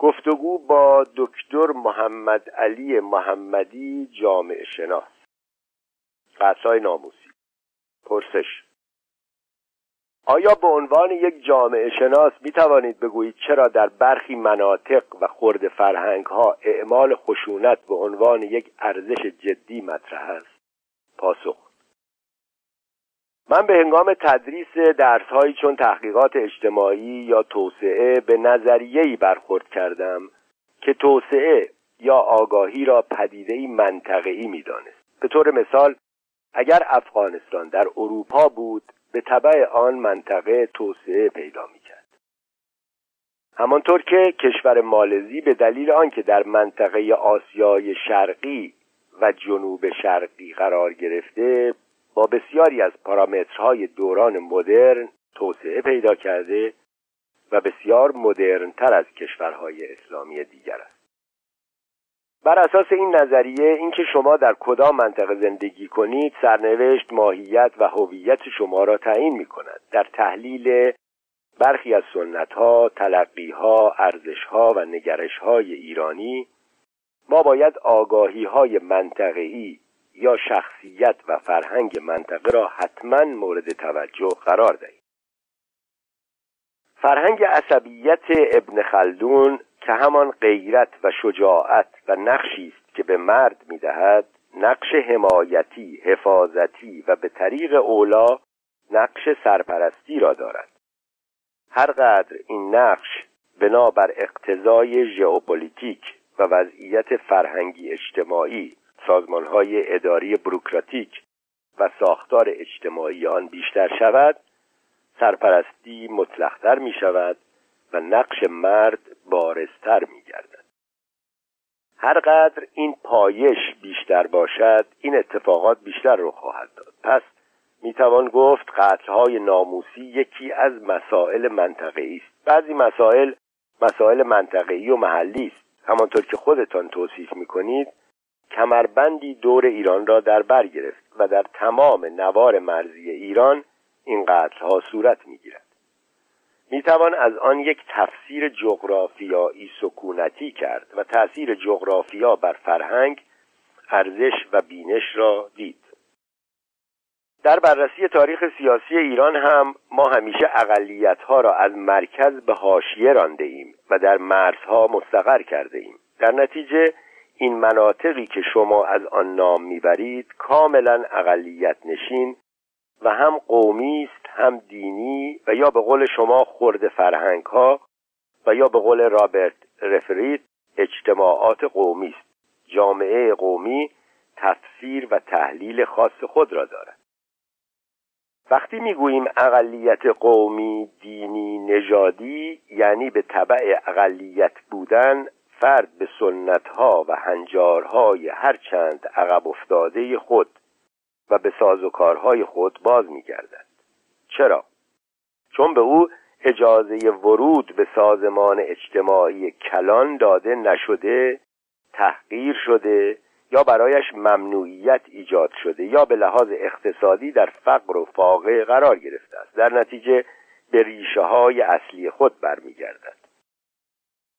گفتگو با دکتر محمد علی محمدی جامعه شناس. قطعای ناموسی. پرسش. آیا به عنوان یک جامعه شناس می توانید بگویید چرا در برخی مناطق و خرد فرهنگ ها اعمال خشونت به عنوان یک ارزش جدی مطرح است؟ پاسخ. من به هنگام تدریس درسهایی چون تحقیقات اجتماعی یا توسعه به نظریه‌ای برخورد کردم که توسعه یا آگاهی را پدیده‌ای منطقه‌ای می‌دانست. به طور مثال اگر افغانستان در اروپا بود به طبع آن منطقه توسعه پیدا می‌کرد. همانطور که کشور مالزی به دلیل آنکه در منطقه آسیای شرقی و جنوب شرقی قرار گرفته بسیاری از پارامترهای دوران مدرن توسعه پیدا کرده و بسیار مدرنتر از کشورهای اسلامی دیگر است. بر اساس این نظریه اینکه شما در کدام منطقه زندگی کنید سرنوشت ماهیت و هویت شما را تعیین می کند در تحلیل برخی از سنت ها تلقی ها ارزش ها و نگرش های ایرانی ما باید آگاهی های منطقه‌ای یا شخصیت و فرهنگ منطقه را حتما مورد توجه قرار دهیم فرهنگ عصبیت ابن خلدون که همان غیرت و شجاعت و نقشی است که به مرد می‌دهد نقش حمایتی حفاظتی و به طریق اولا نقش سرپرستی را دارد. هرقدر این نقش بنابر اقتضای ژئوپلیتیک و وضعیت فرهنگی اجتماعی سازمانهای اداری بروکراتیک و ساختار اجتماعی آن بیشتر شود سرپرستی مطلقتر می شود و نقش مرد بارزتر می گردد هرقدر این پایش بیشتر باشد این اتفاقات بیشتر رخ خواهد داد. پس می توان گفت قتلهای ناموسی یکی از مسائل منطقه است. بعضی مسائل مسائل منطقه‌ای و محلی است. همانطور که خودتان توصیف می کنید کمربندی دور ایران را در بر گرفت و در تمام نوار مرزی ایران این قتلها صورت می‌گیرد. می‌توان از آن یک تفسیر جغرافیایی سکونتی کرد و تأثیر جغرافیا بر فرهنگ ارزش و بینش را دید. در بررسی تاریخ سیاسی ایران هم ما همیشه اقلیت ها را از مرکز به حاشیه رانده ایم و در مرزها مستقر کرده ایم در نتیجه این مناطقی که شما از آن نام می‌برید کاملا اقلیت نشین و هم قومی است هم دینی و یا به قول شما خرد فرهنگ ها و یا به قول رابرت رفریت اجتماعات قومی است. جامعه قومی تفسیر و تحلیل خاص خود را دارد. وقتی می‌گوییم اقلیت قومی دینی نژادی یعنی به طبع اقلیت بودن فرد به سنتها و هنجارهای هر چند عقب افتاده خود و به سازوکارهای خود باز میگردد. چرا؟ چون به او اجازه ورود به سازمان اجتماعی کلان داده نشده تحقیر شده یا برایش ممنوعیت ایجاد شده یا به لحاظ اقتصادی در فقر و فاقه قرار گرفته است. در نتیجه به ریشه های اصلی خود برمیگردد.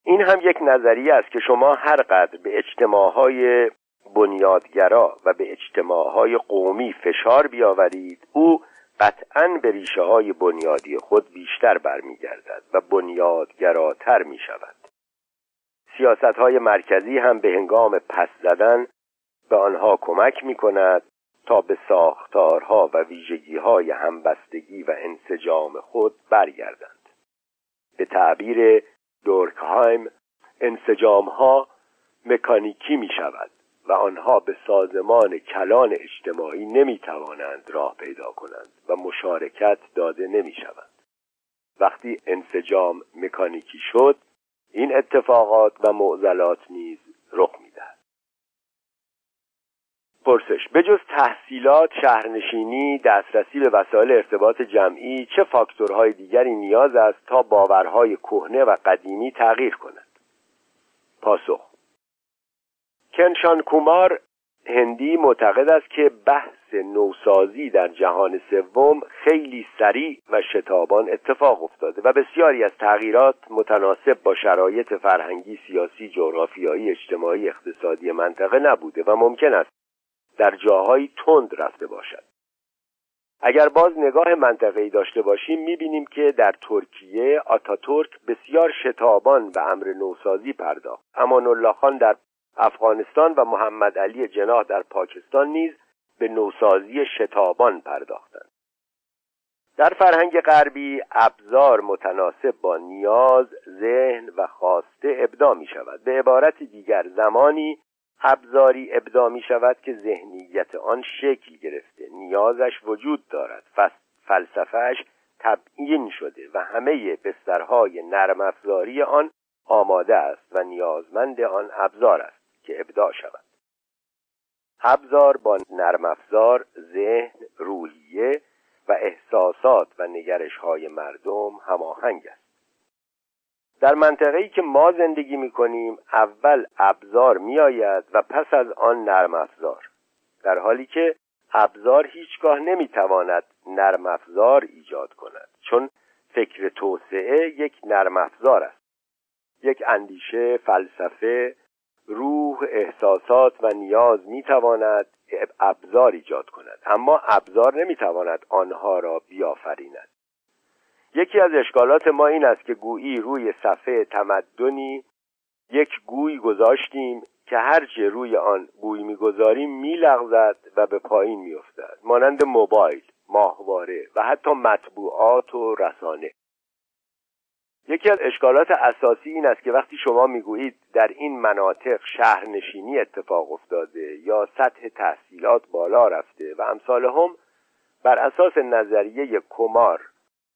این هم یک نظریه است که شما هر قدر به اجتماعهای بنیادگرا و به اجتماعهای قومی فشار بیاورید او قطعا به ریشه های بنیادی خود بیشتر برمیگردد و بنیادگراتر می شود سیاست های مرکزی هم به هنگام پس زدن به آنها کمک می کند تا به ساختارها و ویژگی های همبستگی و انسجام خود برگردند. به تعبیر دورکهایم انسجام ها مکانیکی می شود و آنها به سازمان کلان اجتماعی نمی توانند راه پیدا کنند و مشارکت داده نمی شود وقتی انسجام مکانیکی شد این اتفاقات و معضلات نیز رخ می‌دهد پرسش به جز تحصیلات شهرنشینی دسترسی به وسایل ارتباط جمعی چه فاکتورهای دیگری نیاز است تا باورهای کهنه و قدیمی تغییر کند؟ پاسخ کنشان کومار هندی معتقد است که بحث نوسازی در جهان سوم خیلی سریع و شتابان اتفاق افتاده و بسیاری از تغییرات متناسب با شرایط فرهنگی، سیاسی، جغرافیایی، اجتماعی، اقتصادی منطقه نبوده و ممکن است در جاهایی تند رفته باشد. اگر باز نگاه منطقه‌ای داشته باشیم می‌بینیم که در ترکیه آتاتورک بسیار شتابان به امر نوسازی پرداخت. امان الله خان در افغانستان و محمد علی جناح در پاکستان نیز به نوسازی شتابان پرداختند. در فرهنگ غربی ابزار متناسب با نیاز ذهن و خواسته ابدا می شود به عبارت دیگر زمانی ابزاری ابدا می شود که ذهنیت آن شکل گرفته. نیازش وجود دارد. فلسفهش تبیین شده و همه بسترهای نرم افزاری آن آماده است و نیازمند آن ابزار است که ابدا شود. ابزار با نرم افزار ذهن روحیه و احساسات و نگرش های مردم هماهنگ است. در منطقه‌ای که ما زندگی می‌کنیم اول ابزار میآید و پس از آن نرم افزار. در حالی که ابزار هیچگاه نمی‌تواند نرم افزار ایجاد کند چون فکر توسعه یک نرم افزار است. یک اندیشه فلسفه روح احساسات و نیاز می‌تواند ابزار ایجاد کند. اما ابزار نمی‌تواند آنها را بیافریند. یکی از اشکالات ما این است که گویی روی صفحه تمدنی یک گوی گذاشتیم که هرچه روی آن گوی می‌گذاریم میلغزد و به پایین میافتد. مانند موبایل ماهواره و حتی مطبوعات و رسانه. یکی از اشکالات اساسی این است که وقتی شما می‌گویید در این مناطق شهرنشینی اتفاق افتاده یا سطح تحصیلات بالا رفته و امثال هم بر اساس نظریه کمار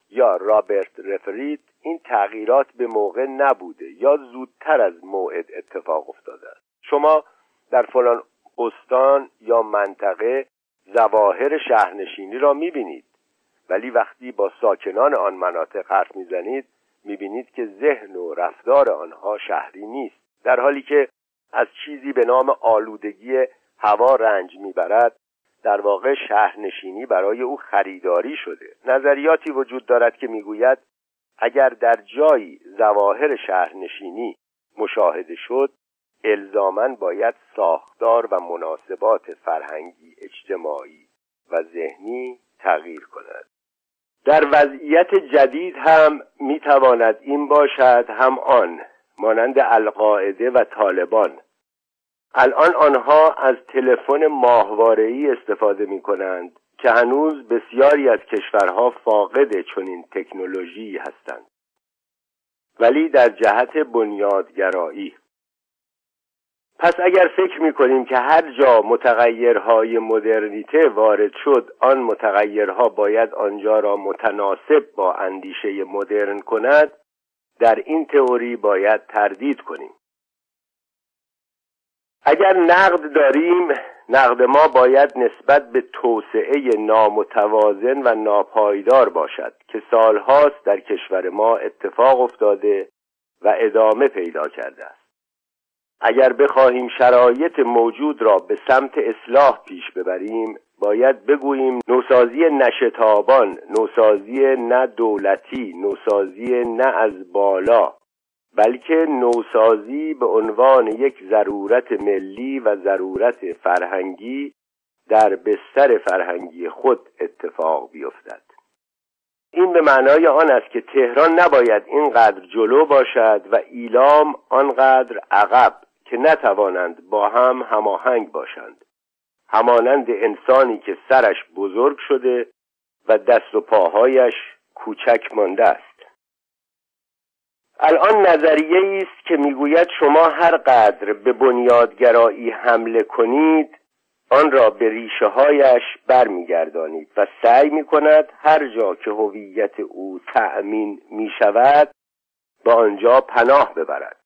یا رابرت رفرید این تغییرات به موقع نبوده یا زودتر از موعد اتفاق افتاده است. شما در فلان استان یا منطقه زواهر شهرنشینی را می‌بینید. ولی وقتی با ساکنان آن مناطق حرف می‌زنید می‌بینید که ذهن و رفتار آنها شهری نیست. در حالی که از چیزی به نام آلودگی هوا رنج می‌برد در واقع شهرنشینی برای او خریداری شده. نظریاتی وجود دارد که می‌گوید اگر در جایی زواهر شهرنشینی مشاهده شد الزاما باید ساختار و مناسبات فرهنگی اجتماعی و ذهنی تغییر کند. در وضعیت جدید هم می‌تواند این باشد هم آن مانند القاعده و طالبان. الان آنها از تلفن ماهواره‌ای استفاده می کنند که هنوز بسیاری از کشورها فاقد چنین تکنولوژی هستند. ولی در جهت بنیادگرایی. پس اگر فکر می کنیم که هر جا متغیرهای مدرنیته وارد شد آن متغیرها باید آنجا را متناسب با اندیشه مدرن کند در این تئوری باید تردید کنیم. اگر نقد داریم نقد ما باید نسبت به توسعه نامتوازن و ناپایدار باشد که سالهاست در کشور ما اتفاق افتاده و ادامه پیدا کرده است. اگر بخواهیم شرایط موجود را به سمت اصلاح پیش ببریم باید بگوییم نوسازی نشتابان نوسازی نه دولتی نوسازی نه از بالا بلکه نوسازی به عنوان یک ضرورت ملی و ضرورت فرهنگی در بستر فرهنگی خود اتفاق بیفتد. این به معنای آن است که تهران نباید اینقدر جلو باشد و ایلام آنقدر عقب که نتوانند با هم هماهنگ باشند. همانند انسانی که سرش بزرگ شده و دست و پاهایش کوچک مانده است. الان نظریه است که می‌گوید شما هر قدر به بنیادگرایی حمله کنید آن را به ریشه هایش برمیگردانید و سعی می کند هر جا که هویت او تأمین می شود به آنجا پناه ببرد.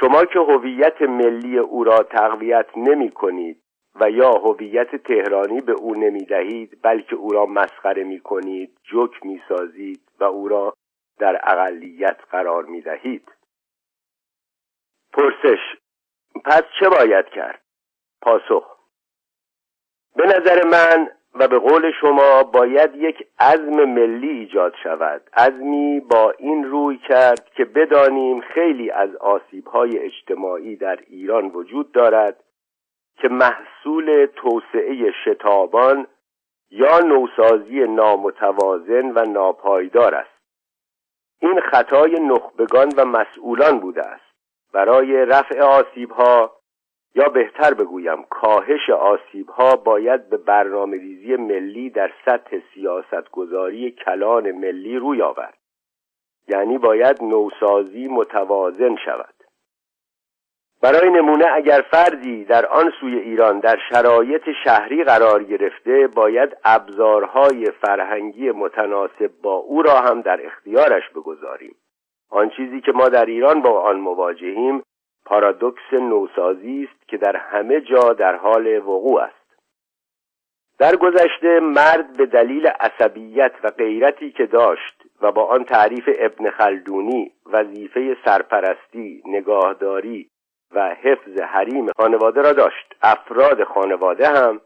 شما که هویت ملی او را تقویت نمی کنید و یا هویت تهرانی به او نمی دهید بلکه او را مسخره می کنید جک می سازید و او را در اقلیت قرار می دهید پرسش پس چه باید کرد؟ پاسخ به نظر من و به قول شما باید یک عزم ملی ایجاد شود. عزمی با این روی کرد که بدانیم خیلی از آسیبهای اجتماعی در ایران وجود دارد که محصول توسعه شتابان یا نوسازی نامتوازن و ناپایدار است. این خطای نخبگان و مسئولان بوده است. برای رفع آسیبها یا بهتر بگویم کاهش آسیبها باید به برنامه ریزی ملی در سطح سیاستگذاری کلان ملی روی آورد. یعنی باید نوسازی متوازن شود. برای نمونه اگر فردی در آن سوی ایران در شرایط شهری قرار گرفته باید ابزارهای فرهنگی متناسب با او را هم در اختیارش بگذاریم. آن چیزی که ما در ایران با آن مواجهیم پارادوکس نوسازی است که در همه جا در حال وقوع است. در گذشته مرد به دلیل عصبیت و غیرتی که داشت و با آن تعریف ابن خلدونی وظیفه سرپرستی نگاهداری و حفظ حریم خانواده را داشت. افراد خانواده هم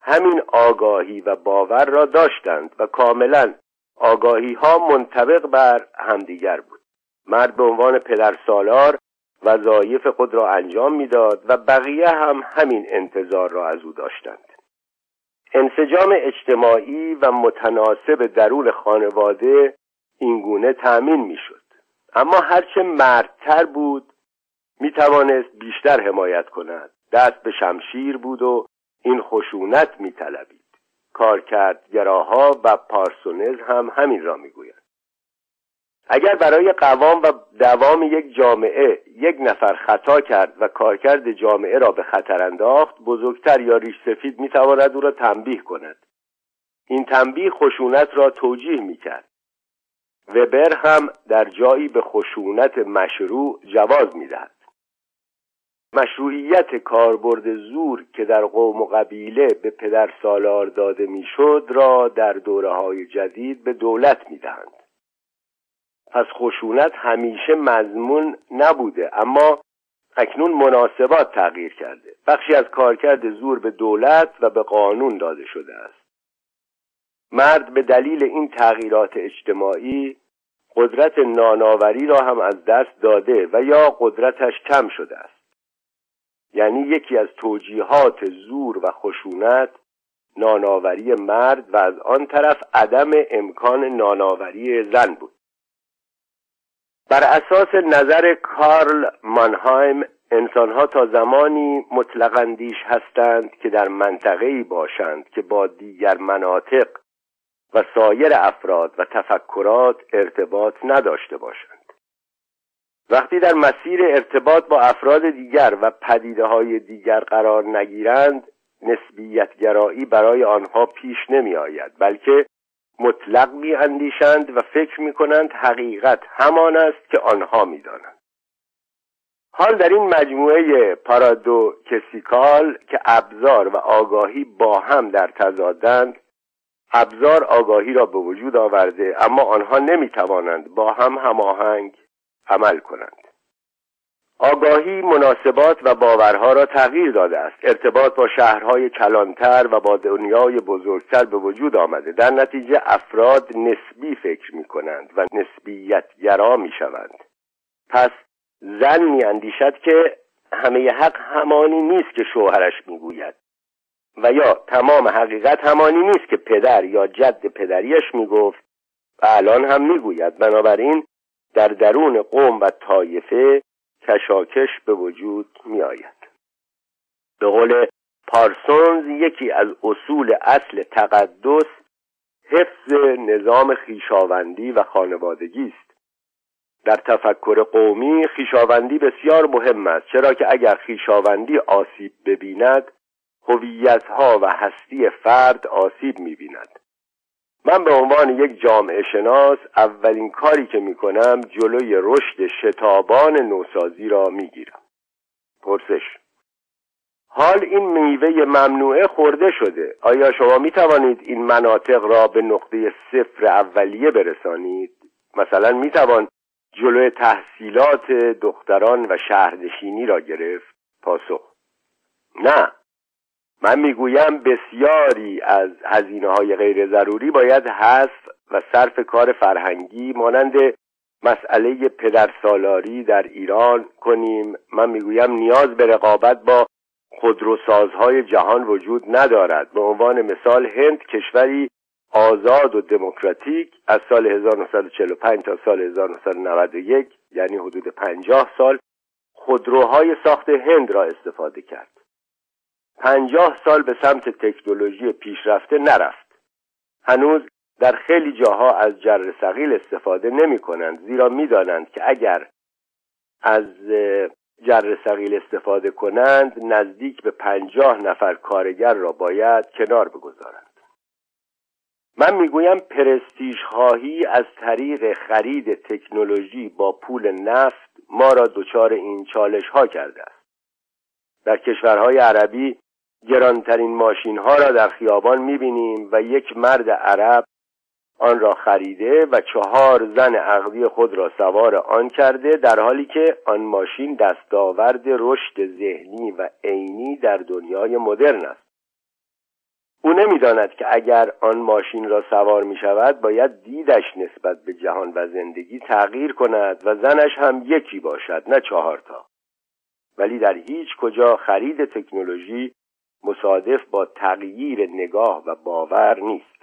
همین آگاهی و باور را داشتند و کاملا آگاهی ها منطبق بر همدیگر بود. مرد به عنوان پدر سالار وظایف خود را انجام می‌داد و بقیه هم همین انتظار را از او داشتند. انسجام اجتماعی و متناسب درون خانواده اینگونه تأمین می‌شد. اما هرچه مردتر بود می توانست بیشتر حمایت کند. دست به شمشیر بود و این خشونت می طلبید کارکردگراها و پارسونز هم همین را می‌گویند. اگر برای قوام و دوام یک جامعه یک نفر خطا کرد و کارکرد جامعه را به خطر انداخت بزرگتر یا ریش سفید می تواند او را تنبیه کند. این تنبیه خشونت را توجیه می کرد وبر هم در جایی به خشونت مشروع جواز می دهد. مشروعیت کاربرد زور که در قوم و قبیله به پدر سالار داده می‌شد را در دوره های جدید به دولت می‌دهند. پس خشونت همیشه مضمون نبوده اما اکنون مناسبات تغییر کرده. بخشی از کارکرد زور به دولت و به قانون داده شده است. مرد به دلیل این تغییرات اجتماعی قدرت ناناوری را هم از دست داده و یا قدرتش کم شده است. یعنی یکی از توجیهات زور و خشونت ناناوری مرد و از آن طرف عدم امکان ناناوری زن بود. بر اساس نظر کارل مانهایم انسانها تا زمانی مطلقا دیش هستند که در منطقه‌ای باشند که با دیگر مناطق و سایر افراد و تفکرات ارتباط نداشته باشند. وقتی در مسیر ارتباط با افراد دیگر و پدیده های دیگر قرار نگیرند نسبیتگرایی برای آنها پیش نمی آید بلکه مطلق می اندیشند و فکر می کنند حقیقت همان است که آنها می دانند. حال در این مجموعه پارادو کسیکال که ابزار و آگاهی با هم در تضادند ابزار آگاهی را به وجود آورده اما آنها نمی توانند با هم هماهنگ عمل کنند. آگاهی مناسبات و باورها را تغییر داده است. ارتباط با شهرهای کلانتر و با دنیای بزرگتر به وجود آمده. در نتیجه افراد نسبی فکر می کنند و نسبیت گرا می شوند. پس زن می اندیشد که همه حق همانی نیست که شوهرش می‌گوید و یا تمام حقیقت همانی نیست که پدر یا جد پدریش می‌گفت و الان هم می‌گوید بنابراین در درون قوم و طایفه کشاکش به وجود می آید به قول پارسونز یکی از اصول اصل تقدس حفظ نظام خیشاوندی و خانوادگی است. در تفکر قومی خیشاوندی بسیار مهم است چرا که اگر خیشاوندی آسیب ببیند هویتها و هستی فرد آسیب می‌بیند. من به عنوان یک جامعه شناس اولین کاری که می‌کنم جلوی رشد شتابان نوسازی را می‌گیرم. پرسش. حال این میوه ممنوعه خورده شده. آیا شما می توانید این مناطق را به نقطه صفر اولیه برسانید؟ مثلا می توان جلوی تحصیلات دختران و شهردشینی را گرفت؟ پاسخ. نه. من می‌گویم بسیاری از هزینه های غیر ضروری باید حذف و صرف کار فرهنگی مانند مسئله پدرسالاری در ایران کنیم. من می‌گویم نیاز به رقابت با خودروسازهای جهان وجود ندارد. به عنوان مثال هند کشوری آزاد و دموکراتیک از سال 1945 تا سال 1991 یعنی حدود 50 سال خودروهای ساخت هند را استفاده کرد. پنجاه سال به سمت تکنولوژی پیشرفته نرفت. هنوز در خیلی جاها از جر سقیل استفاده نمی کنند زیرا می دانند که اگر از جر سقیل استفاده کنند نزدیک به پنجاه نفر کارگر را باید کنار بگذارند. من می‌گویم پرستیژ خواهی از طریق خرید تکنولوژی با پول نفت ما را دچار این چالش ها کرده است. در کشورهای عربی گرانترین ماشین ها را در خیابان می‌بینیم و یک مرد عرب آن را خریده و چهار زن عقدی خود را سوار آن کرده در حالی که آن ماشین دستاورد رشد ذهنی و عینی در دنیای مدرن است. او نمی‌داند که اگر آن ماشین را سوار می شود باید دیدش نسبت به جهان و زندگی تغییر کند و زنش هم یکی باشد نه چهارتا ولی در هیچ کجا خرید تکنولوژی مصادف با تغییر نگاه و باور نیست.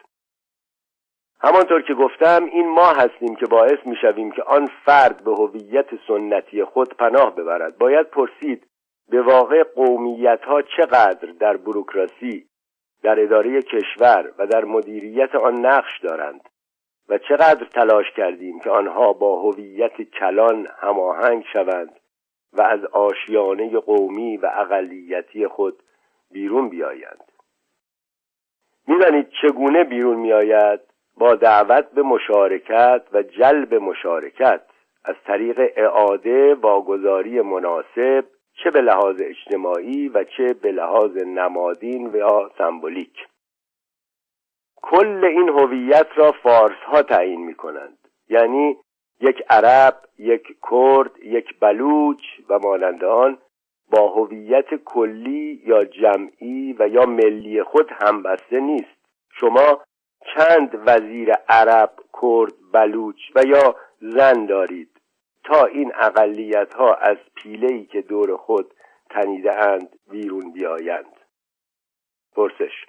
همانطور که گفتم این ما هستیم که باعث می‌شویم که آن فرد به هویت سنتی خود پناه ببرد. باید پرسید به واقع قومیت ها چقدر در بروکراسی در اداره کشور و در مدیریت آن نقش دارند و چقدر تلاش کردیم که آنها با هویت کلان هماهنگ شوند و از آشیانه قومی و اقلیتی خود بیرون بیایند. می‌دانید چگونه بیرون میآید؟ با دعوت به مشارکت و جلب مشارکت. از طریق اعاده واگذاری مناسب چه به لحاظ اجتماعی و چه به لحاظ نمادین و یا سمبولیک. کل این هویت را فارس ها تعیین می کنند یعنی یک عرب، یک کرد، یک بلوچ و مانند با هویت کلی یا جمعی و یا ملی خود همبسته نیست. شما چند وزیر عرب، کرد، بلوچ و یا زن دارید. تا این اقلیت ها از پیله که دور خود تنیده اند بیرون بیایند. پرسش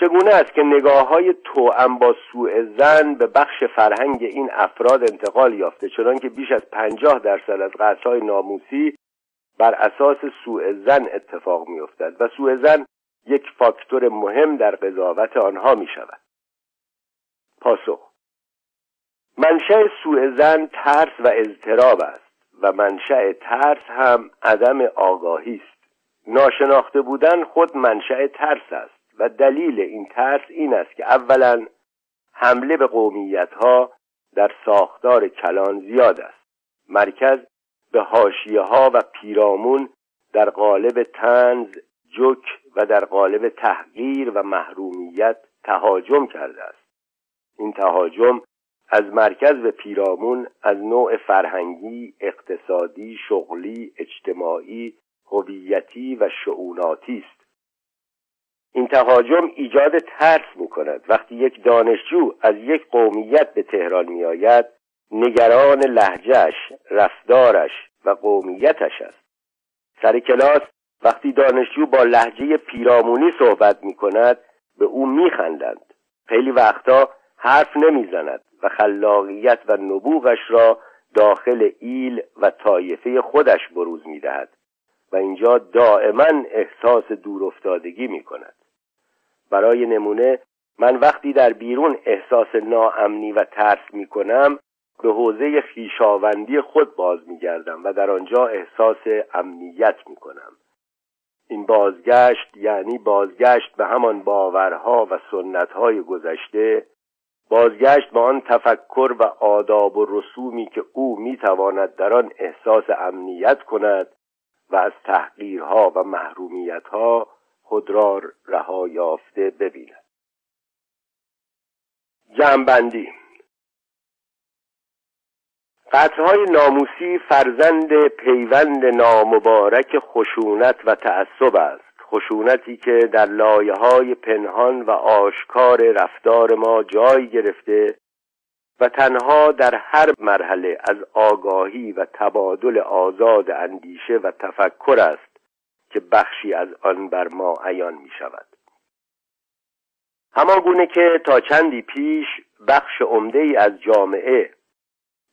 چگونه است که نگاه های توأم با سوء زن به بخش فرهنگ این افراد انتقال یافته چنان که بیش از پنجاه درصد از قتلهای ناموسی بر اساس سوء زن اتفاق میافتد و سوء زن یک فاکتور مهم در قضاوت آنها می شود پاسخ منشأ سوء زن ترس و اضطراب است و منشأ ترس هم عدم آگاهی است. ناشناخته بودن خود منشأ ترس است و دلیل این ترس این است که اولا حمله به قومیت ها در ساختار کلان زیاد است. مرکز به حاشیه ها و پیرامون در قالب تنز جک و در قالب تحقیر و محرومیت تهاجم کرده است. این تهاجم از مرکز به پیرامون از نوع فرهنگی، اقتصادی، شغلی، اجتماعی، هویتی و شعوناتی است. این تهاجم ایجاد ترس می کند وقتی یک دانشجو از یک قومیت به تهران می آید نگران لحجهش، رفتارش و قومیتش است سر کلاس وقتی دانشجو با لحجه پیرامونی صحبت می کند به او می خندند. خیلی وقتا حرف نمی‌زند و خلاقیت و نبوغش را داخل ایل و طایفه خودش بروز می‌دهد و اینجا دائما احساس دورافتادگی می کند برای نمونه من وقتی در بیرون احساس ناامنی و ترس می کنم به حوزه خیشاوندی خود باز می گردم و در آنجا احساس امنیت می کنم این بازگشت یعنی بازگشت به همان باورها و سنتهای گذشته بازگشت به آن تفکر و آداب و رسومی که او می‌تواند در آن احساس امنیت کند و از تحقیرها و محرومیتها خود را رها یافته ببیند. جمعبندی قطرهای ناموسی فرزند پیوند نامبارک خشونت و تعصب است. خشونتی که در لایه های پنهان و آشکار رفتار ما جای گرفته و تنها در هر مرحله از آگاهی و تبادل آزاد اندیشه و تفکر است که بخشی از آن بر ما عیان می شود همان گونه که تا چندی پیش بخش عمده ای از جامعه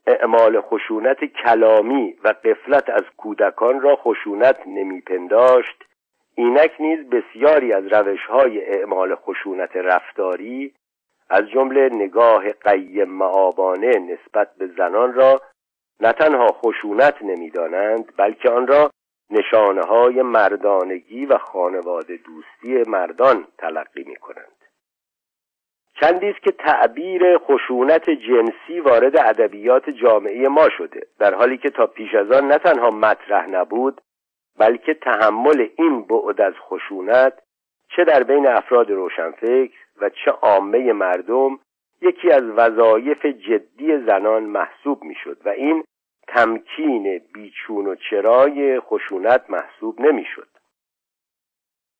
اعمال خشونت کلامی و قفلت از کودکان را خشونت نمیپنداشت. اینک نیز بسیاری از روش های اعمال خشونت رفتاری از جمله نگاه قیم معابانه نسبت به زنان را نه تنها خشونت نمی‌دانند بلکه آن را نشانه های مردانگی و خانواده دوستی مردان تلقی می کنند چندی است که تعبیر خشونت جنسی وارد ادبیات جامعه ما شده در حالی که تا پیش از آن نه تنها مطرح نبود بلکه تحمل این بعد از خشونت چه در بین افراد روشنفکر و چه عامه مردم یکی از وظایف جدی زنان محسوب می‌شد و این تمکین بیچون و چرای خشونت محسوب نمی‌شد.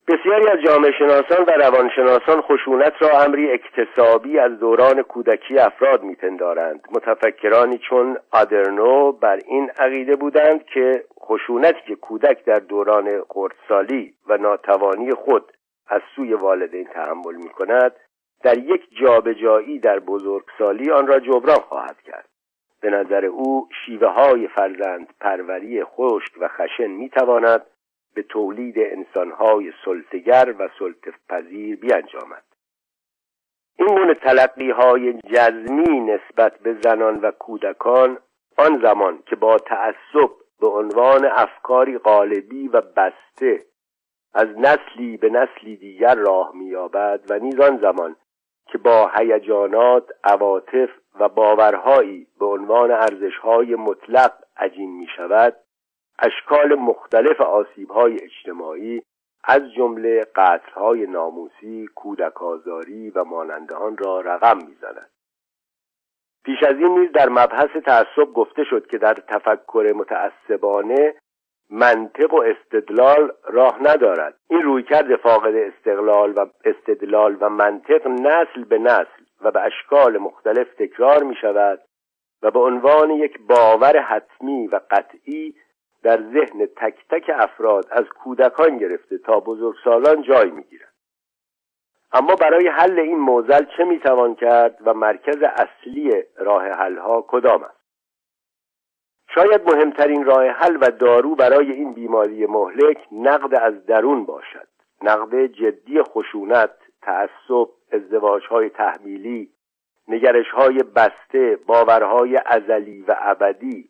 بسیاری از جامعه شناسان و روانشناسان خشونت را امری اکتسابی از دوران کودکی افراد میپندارند. متفکرانی چون آدرنو بر این عقیده بودند که خشونتی که کودک در دوران خردسالی و ناتوانی خود از سوی والدین تحمل می کند در یک جابجایی در بزرگسالی آن را جبران خواهد کرد. به نظر او شیوه های فرزند پروری خشک و خشن می تواند به تولید انسانهای سلطگر و سلطپذیر بیانجامد. این گونه تلقی های جزمی نسبت به زنان و کودکان آن زمان که با تعصب به عنوان افکاری غالبی و بسته از نسلی به نسلی دیگر راه مییابد و نیز آن زمان که با هیجانات عواطف و باورهایی به عنوان ارزشهای مطلق عجین می شود اشکال مختلف آسیبهای اجتماعی از جمله قتلهای ناموسی کودک آزاری و مانندهان را رقم می‌زند. پیش از این نیز در مبحث تعصب گفته شد که در تفکر متعصبانه منطق و استدلال راه ندارد. این رویکرد فاقد استقلال و استدلال و منطق نسل به نسل و به اشکال مختلف تکرار می شود و به عنوان یک باور حتمی و قطعی در ذهن تک تک افراد از کودکان گرفته تا بزرگسالان جای می‌گیرد اما برای حل این موزل چه می‌توان کرد و مرکز اصلی راه حلها کدام است؟ شاید مهمترین راه حل و دارو برای این بیماری مهلک نقد از درون باشد. نقد جدی خشونت تعصب ازدواجهای تحمیلی نگرشهای بسته باورهای ازلی و ابدی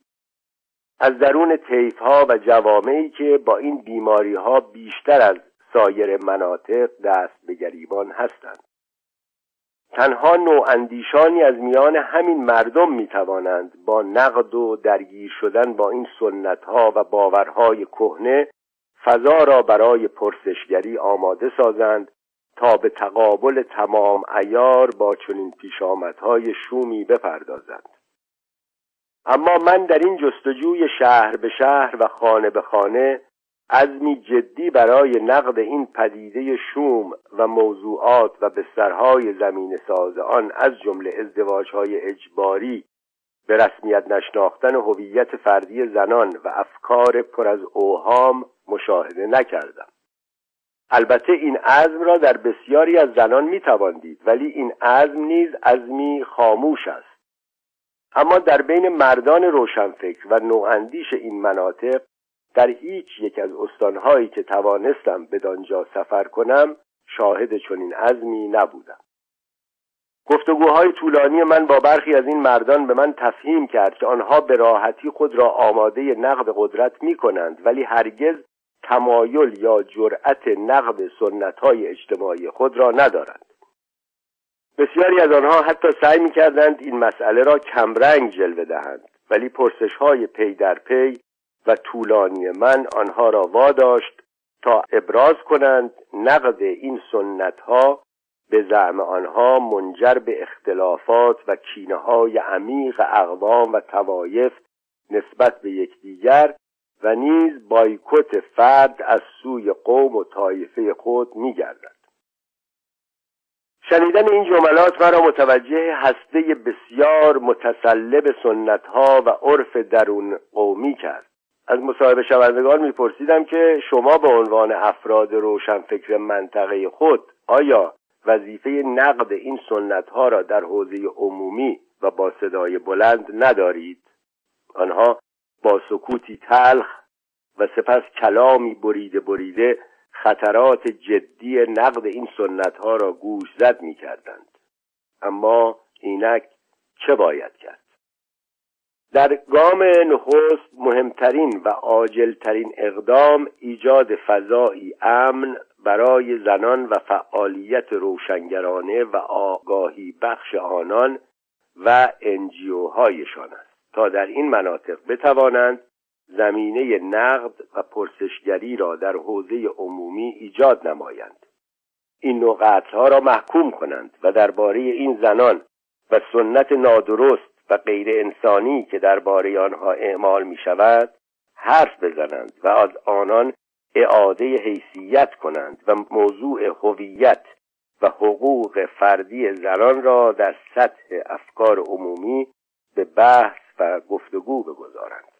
از درون طیف ها و جوامعی که با این بیماری ها بیشتر از سایر مناطق دست به گریبان هستند. تنها نوع اندیشانی از میان همین مردم می توانند با نقد و درگیر شدن با این سنت ها و باورهای کهنه فضا را برای پرسشگری آماده سازند تا به تقابل تمام ایار با چنین پیشامدهای شومی بپردازند. اما من در این جستجوی شهر به شهر و خانه به خانه عزمی جدی برای نقد این پدیده شوم و موضوعات و بسترهای زمین ساز آن از جمله ازدواجهای اجباری به رسمیت نشناختن هویت فردی زنان و افکار پر از اوهام مشاهده نکردم. البته این عزم را در بسیاری از زنان می‌توان دید ولی این عزم نیز عزمی خاموش است. اما در بین مردان روشنفکر و نواندیش این مناطق در هیچ یک از استانهایی که توانستم بدانجا سفر کنم شاهد چنین عزمی نبودم. گفتگوهای طولانی من با برخی از این مردان به من تفهیم کرد که آنها به راحتی خود را آماده نقد قدرت می کنند ولی هرگز تمایل یا جرأت نقد سنت های اجتماعی خود را ندارند. بسیاری از آنها حتی سعی می کردند این مسئله را کمرنگ جلوه دهند ولی پرسش های پی در پی و طولانی من آنها را واداشت تا ابراز کنند نقد این سنت ها به زعم آنها منجر به اختلافات و کینه های عمیق اقوام و توایف نسبت به یکدیگر و نیز بایکوت فرد از سوی قوم و طایفه خود میگردد. شنیدن این جملات مرا متوجه هسته بسیار متسلب سنت ها و عرف درون قومی کرد. از مصاحبه شوندگان میپرسیدم که شما به عنوان افراد روشنفکر منطقه خود آیا وظیفه نقد این سنت ها را در حوزه عمومی و با صدای بلند ندارید؟ آنها با سکوتی تلخ و سپس کلامی بریده بریده خطرات جدی نقد این سنت ها را گوش زد می کردند. اما اینک چه باید کرد در گام نخست مهمترین و عاجلترین اقدام ایجاد فضایی امن برای زنان و فعالیت روشنگرانه و آگاهی بخش آنان و انجیوهایشان است تا در این مناطق بتوانند زمینه نقد و پرسشگری را در حوزه عمومی ایجاد نمایند. این نوع ها را محکوم کنند و درباره این زنان و سنت نادرست و غیر انسانی که درباره آنها اعمال می شود حرف بزنند و از آنان اعاده حیثیت کنند و موضوع هویت و حقوق فردی زنان را در سطح افکار عمومی به بحث و گفتگو بگذارند.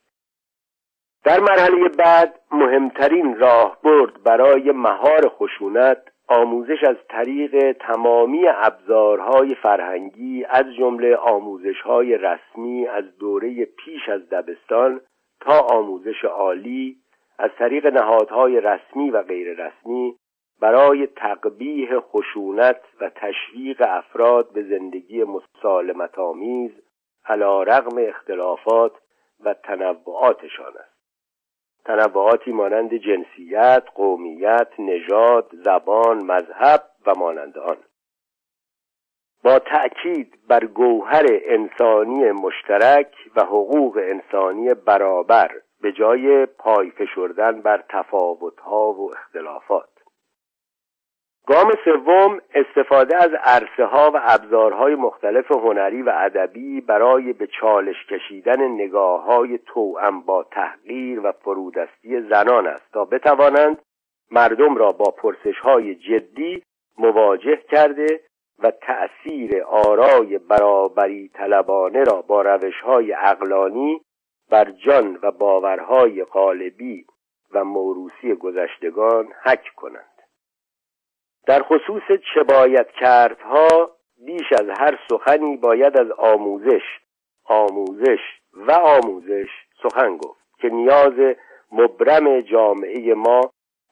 در مرحله بعد مهمترین راهبرد برای مهار خشونت آموزش از طریق تمامی ابزارهای فرهنگی از جمله آموزشهای رسمی از دوره پیش از دبستان تا آموزش عالی از طریق نهادهای رسمی و غیر رسمی برای تقبیه خشونت و تشویق افراد به زندگی مسالمت آمیز علا رغم اختلافات و تنوعاتشان است. تنوعاتی مانند جنسیت، قومیت، نژاد، زبان، مذهب و مانند آن. با تأکید بر گوهر انسانی مشترک و حقوق انسانی برابر به جای پای فشردن بر تفاوتها و اختلافات. گام سوم استفاده از عرصه ها و ابزارهای مختلف هنری و ادبی برای به چالش کشیدن نگاه های توأم با تحقیر و فرودستی زنان است تا بتوانند مردم را با پرسش های جدی مواجه کرده و تأثیر آرای برابری طلبانه را با روش های اقلانی بر جان و باورهای قالبی و موروسی گذشتگان حک کنند. در خصوص چه باید کردها بیش از هر سخنی باید از آموزش آموزش و آموزش سخن گفت که نیاز مبرم جامعه ما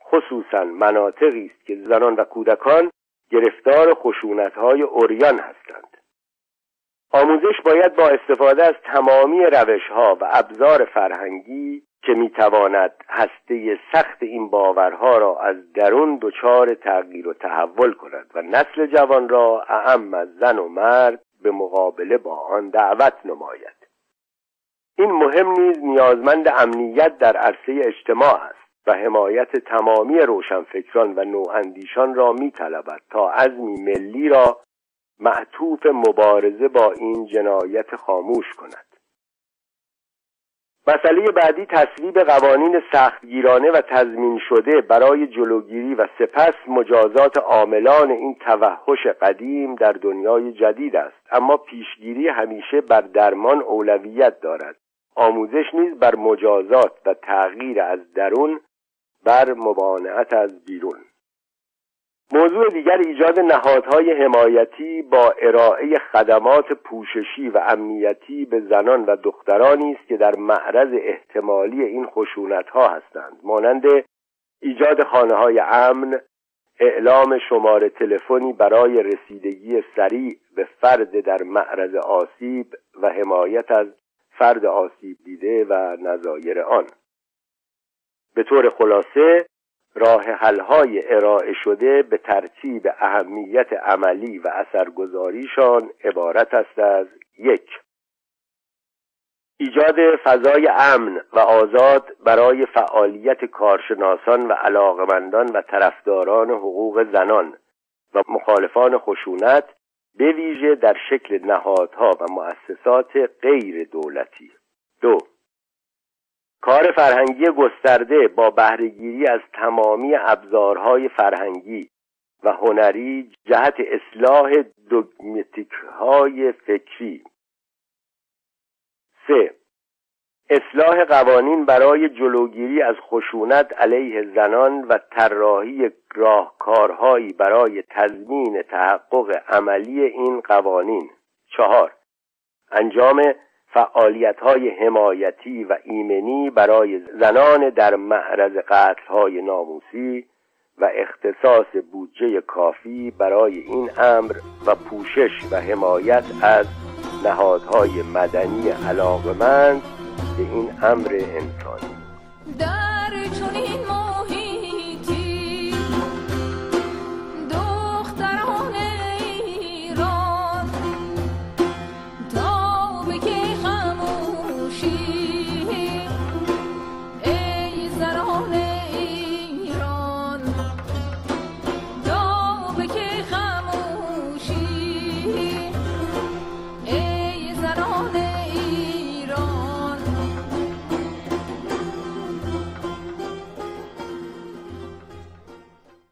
خصوصا مناطقی است که زنان و کودکان گرفتار خشونتهای اوریان هستند. آموزش باید با استفاده از تمامی روشها و ابزار فرهنگی که می‌تواند هسته سخت این باورها را از درون دچار تغییر و تحول کند و نسل جوان را اعم از زن و مرد به مقابله با آن دعوت نماید. این مهم نیز نیازمند امنیت در عرصه اجتماع است و حمایت تمامی روشنفکران و نواندیشان را میطلبد تا عزمی ملی را معطوف مبارزه با این جنایت خاموش کند. مسئله بعدی تصویب قوانین سختگیرانه و تضمین شده برای جلوگیری و سپس مجازات عاملان این توحش قدیم در دنیای جدید است. اما پیشگیری همیشه بر درمان اولویت دارد. آموزش نیز بر مجازات و تغییر از درون بر مبانعت از بیرون. موضوع دیگر ایجاد نهادهای حمایتی با ارائه خدمات پوششی و امنیتی به زنان و دخترانی است که در معرض احتمالی این خشونت ها هستند. مانند ایجاد خانه های امن اعلام شماره تلفنی برای رسیدگی سریع به فرد در معرض آسیب و حمایت از فرد آسیب دیده و نظایر آن. به طور خلاصه راه حلهای ارائه شده به ترتیب اهمیت عملی و اثرگذاریشان عبارت است از یک. ایجاد فضای امن و آزاد برای فعالیت کارشناسان و علاقمندان و طرفداران حقوق زنان و مخالفان خشونت به ویژه در شکل نهادها و مؤسسات غیر دولتی. دو. کار فرهنگی گسترده با بهرهگیری از تمامی ابزارهای فرهنگی و هنری جهت اصلاح دوگمتیک های فکری. سه اصلاح قوانین برای جلوگیری از خشونت علیه زنان و طراحی راهکارهایی برای تضمین تحقق عملی این قوانین. چهار انجام فعالیت های حمایتی و ایمنی برای زنان در معرض قتل های ناموسی و اختصاص بودجه کافی برای این امر و پوشش و حمایت از نهادهای مدنی علاقمند به این امر انسانی. در چنین